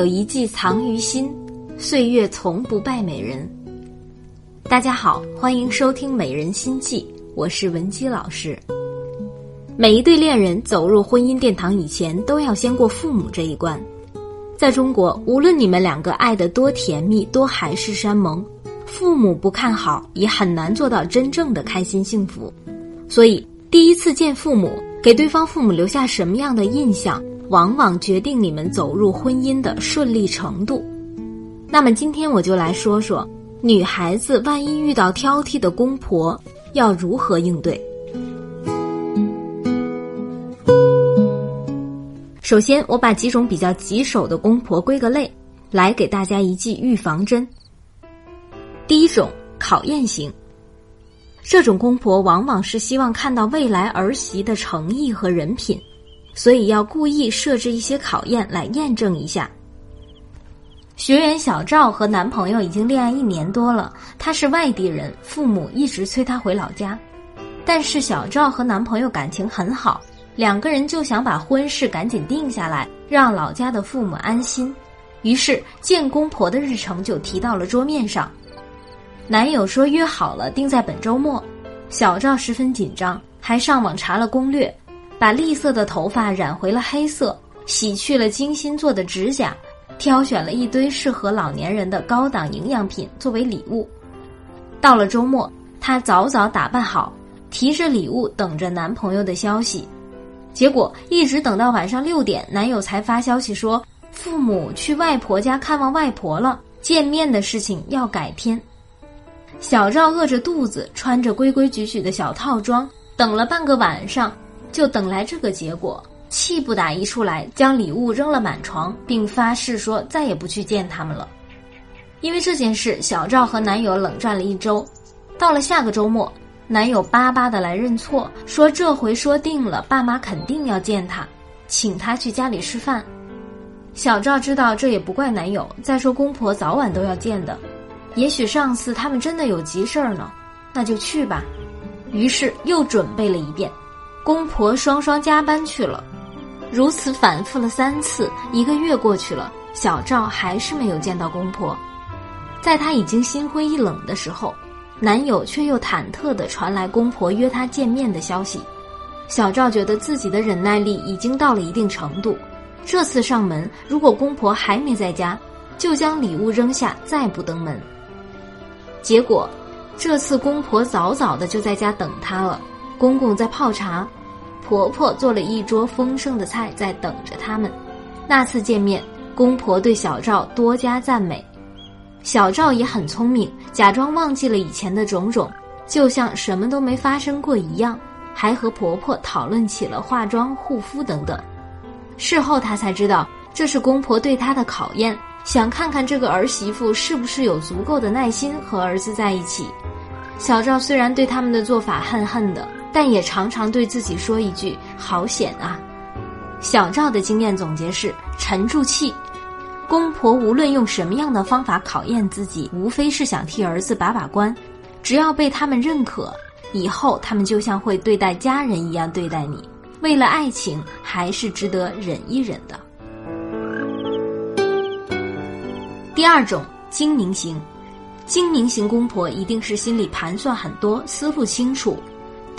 有一计藏于心，岁月从不败美人。大家好，欢迎收听《美人心计》，我是文姬老师。每一对恋人走入婚姻殿堂以前，都要先过父母这一关。在中国，无论你们两个爱得多甜蜜、多海誓山盟，父母不看好，也很难做到真正的开心幸福。所以，第一次见父母，给对方父母留下什么样的印象？往往决定你们走入婚姻的顺利程度。那么今天我就来说说，女孩子万一遇到挑剔的公婆，要如何应对。首先，我把几种比较棘手的公婆归个类，来给大家一剂预防针。第一种，考验型。这种公婆往往是希望看到未来儿媳的诚意和人品。所以要故意设置一些考验来验证一下。学员小赵和男朋友已经恋爱一年多了，她是外地人，父母一直催她回老家。但是小赵和男朋友感情很好，两个人就想把婚事赶紧定下来，让老家的父母安心。于是见公婆的日程就提到了桌面上。男友说约好了定在本周末，小赵十分紧张，还上网查了攻略。把栗色的头发染回了黑色，洗去了精心做的指甲，挑选了一堆适合老年人的高档营养品作为礼物。到了周末，她早早打扮好，提着礼物等着男朋友的消息。结果一直等到晚上六点，男友才发消息说父母去外婆家看望外婆了，见面的事情要改天。小赵饿着肚子，穿着规规矩矩的小套装，等了半个晚上。就等来这个结果，气不打一处来，将礼物扔了满床，并发誓说再也不去见他们了。因为这件事，小赵和男友冷战了一周。到了下个周末，男友巴巴的来认错，说这回说定了，爸妈肯定要见他，请他去家里吃饭。小赵知道这也不怪男友，再说公婆早晚都要见的，也许上次他们真的有急事儿呢，那就去吧。于是又准备了一遍。公婆双双加班去了，如此反复了三次，一个月过去了，小赵还是没有见到公婆。在他已经心灰意冷的时候，男友却又忐忑地传来公婆约他见面的消息。小赵觉得自己的忍耐力已经到了一定程度，这次上门，如果公婆还没在家，就将礼物扔下，再不登门。结果，这次公婆早早的就在家等他了。公公在泡茶，婆婆做了一桌丰盛的菜在等着他们。那次见面，公婆对小赵多加赞美，小赵也很聪明，假装忘记了以前的种种，就像什么都没发生过一样，还和婆婆讨论起了化妆、护肤等等。事后他才知道，这是公婆对他的考验，想看看这个儿媳妇是不是有足够的耐心和儿子在一起。小赵虽然对他们的做法恨恨的。但也常常对自己说一句：“好险啊！”小赵的经验总结是：沉住气。公婆无论用什么样的方法考验自己，无非是想替儿子把把关。只要被他们认可，以后他们就像会对待家人一样对待你。为了爱情，还是值得忍一忍的。第二种精明型，精明型公婆一定是心里盘算很多，思路清楚。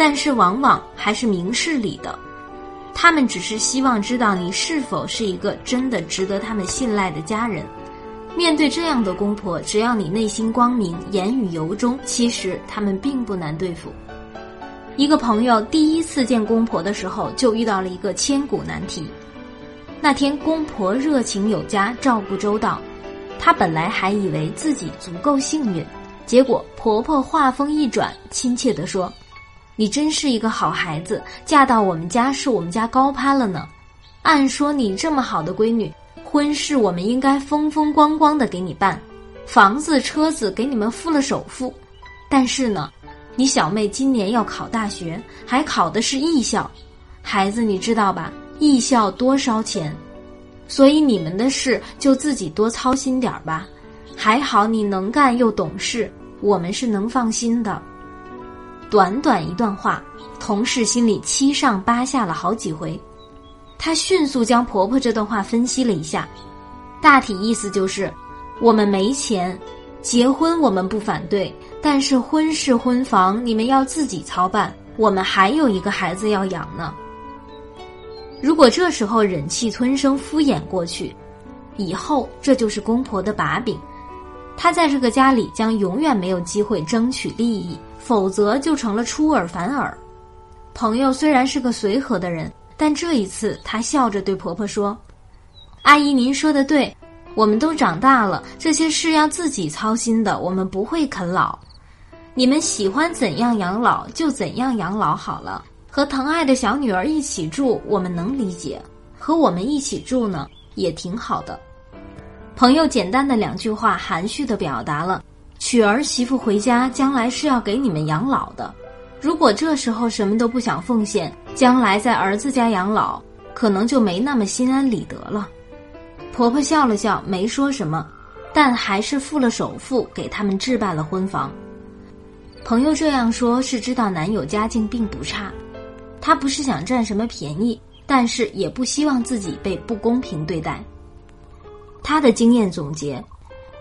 但是往往还是明事理的，他们只是希望知道你是否是一个真的值得他们信赖的家人。面对这样的公婆，只要你内心光明，言语由衷，其实他们并不难对付。一个朋友第一次见公婆的时候，就遇到了一个千古难题。那天公婆热情有加，照顾周到，他本来还以为自己足够幸运，结果婆婆话锋一转，亲切地说。你真是一个好孩子，嫁到我们家是我们家高攀了呢。按说你这么好的闺女，婚事我们应该风风光光的给你办，房子车子给你们付了首付。但是呢，你小妹今年要考大学，还考的是艺校，孩子你知道吧？艺校多烧钱，所以你们的事就自己多操心点儿吧。还好你能干又懂事，我们是能放心的。短短一段话，同事心里七上八下了好几回。她迅速将婆婆这段话分析了一下，大体意思就是，我们没钱，结婚我们不反对，但是婚事婚房你们要自己操办，我们还有一个孩子要养呢。如果这时候忍气吞声敷衍过去，以后这就是公婆的把柄，她在这个家里将永远没有机会争取利益，否则就成了出尔反尔。朋友虽然是个随和的人，但这一次她笑着对婆婆说。阿姨，您说的对，我们都长大了，这些事要自己操心的，我们不会啃老。你们喜欢怎样养老就怎样养老好了。和疼爱的小女儿一起住，我们能理解；和我们一起住呢，也挺好的。朋友简单的两句话，含蓄的表达了娶儿媳妇回家，将来是要给你们养老的。如果这时候什么都不想奉献，将来在儿子家养老，可能就没那么心安理得了。婆婆笑了笑，没说什么，但还是付了首付，给他们置办了婚房。朋友这样说，是知道男友家境并不差，她不是想占什么便宜，但是也不希望自己被不公平对待。她的经验总结：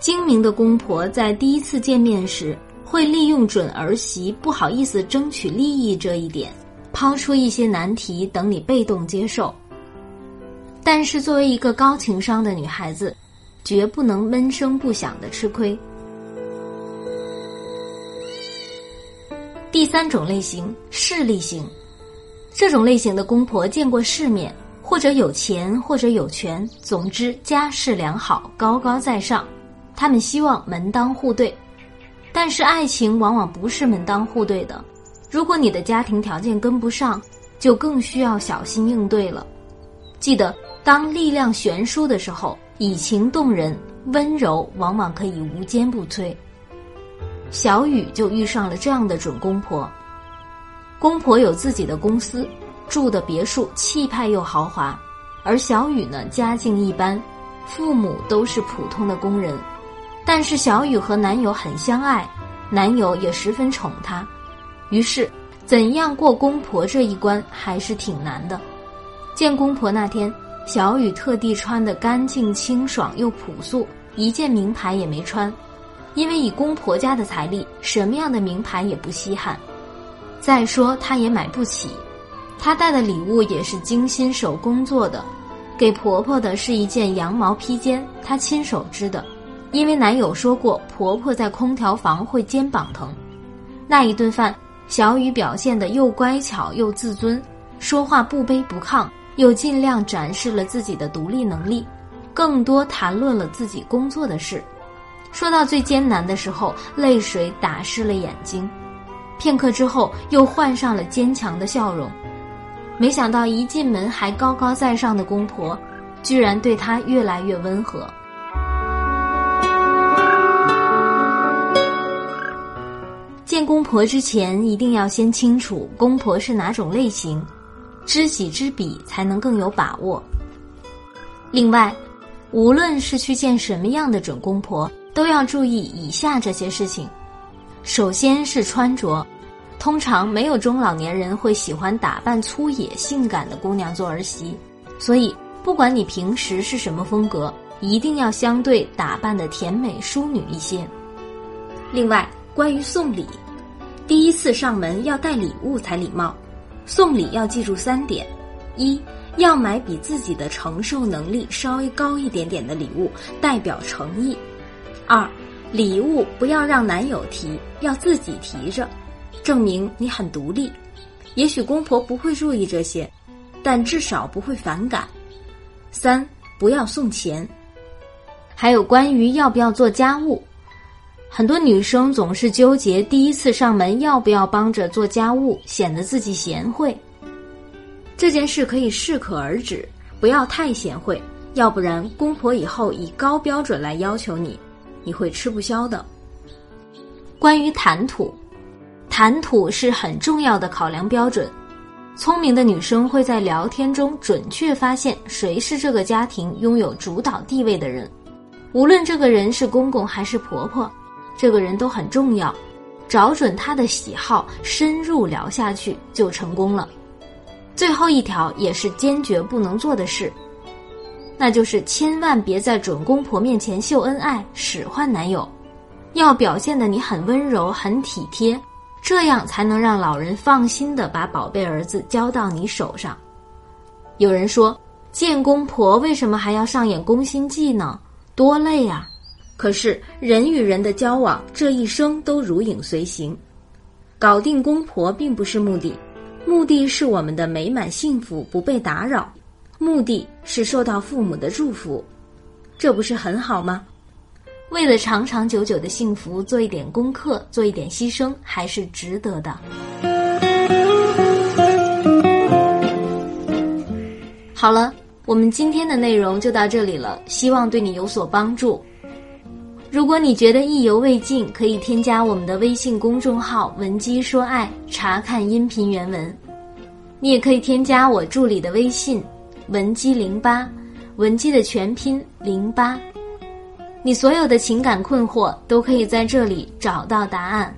精明的公婆在第一次见面时，会利用准儿媳不好意思争取利益这一点，抛出一些难题，等你被动接受。但是，作为一个高情商的女孩子，绝不能闷声不响的吃亏。第三种类型，势力型，这种类型的公婆见过世面，或者有钱，或者有权，总之家世良好，高高在上。他们希望门当户对，但是爱情往往不是门当户对的。如果你的家庭条件跟不上，就更需要小心应对了。记得。当力量悬殊的时候，以情动人，温柔往往可以无坚不摧。小雨就遇上了这样的准公婆。公婆有自己的公司，住的别墅气派又豪华，而小雨呢家境一般，父母都是普通的工人。但是小雨和男友很相爱，男友也十分宠她，于是怎样过公婆这一关还是挺难的。见公婆那天。小雨特地穿的干净清爽又朴素，一件名牌也没穿，因为以公婆家的财力，什么样的名牌也不稀罕。再说她也买不起，她带的礼物也是精心手工做的，给婆婆的是一件羊毛披肩，她亲手织的，因为男友说过婆婆在空调房会肩膀疼。那一顿饭，小雨表现的又乖巧又自尊，说话不卑不亢。又尽量展示了自己的独立能力，更多谈论了自己工作的事。说到最艰难的时候，泪水打湿了眼睛。片刻之后，又换上了坚强的笑容。没想到一进门还高高在上的公婆，居然对他越来越温和。见公婆之前，一定要先清楚公婆是哪种类型。知己知彼，才能更有把握。另外，无论是去见什么样的准公婆，都要注意以下这些事情。首先是穿着，通常没有中老年人会喜欢打扮粗野、性感的姑娘做儿媳，所以不管你平时是什么风格，一定要相对打扮的甜美淑女一些。另外，关于送礼，第一次上门要带礼物才礼貌。送礼要记住三点：一要买比自己的承受能力稍微高一点点的礼物，代表诚意；二礼物不要让男友提，要自己提着，证明你很独立。也许公婆不会注意这些，但至少不会反感。三不要送钱。还有关于要不要做家务。很多女生总是纠结第一次上门要不要帮着做家务，显得自己贤惠。这件事可以适可而止，不要太贤惠，要不然公婆以后以高标准来要求你，你会吃不消的。关于谈吐，谈吐是很重要的考量标准。聪明的女生会在聊天中准确发现谁是这个家庭拥有主导地位的人，无论这个人是公公还是婆婆。这个人都很重要，找准他的喜好，深入聊下去就成功了。最后一条也是坚决不能做的事，那就是千万别在准公婆面前秀恩爱、使唤男友，要表现的你很温柔、很体贴，这样才能让老人放心的把宝贝儿子交到你手上。有人说，见公婆为什么还要上演宫心计呢？多累啊！可是人与人的交往，这一生都如影随形，搞定公婆并不是目的，目的是我们的美满幸福不被打扰。目的是受到父母的祝福，这不是很好吗？为了长长久久的幸福，做一点功课，做一点牺牲，还是值得的。好了，我们今天的内容就到这里了，希望对你有所帮助。如果你觉得意犹未尽，可以添加我们的微信公众号“文姬说爱”，查看音频原文。你也可以添加我助理的微信。文姬零八，文姬的全拼零八，你所有的情感困惑都可以在这里找到答案。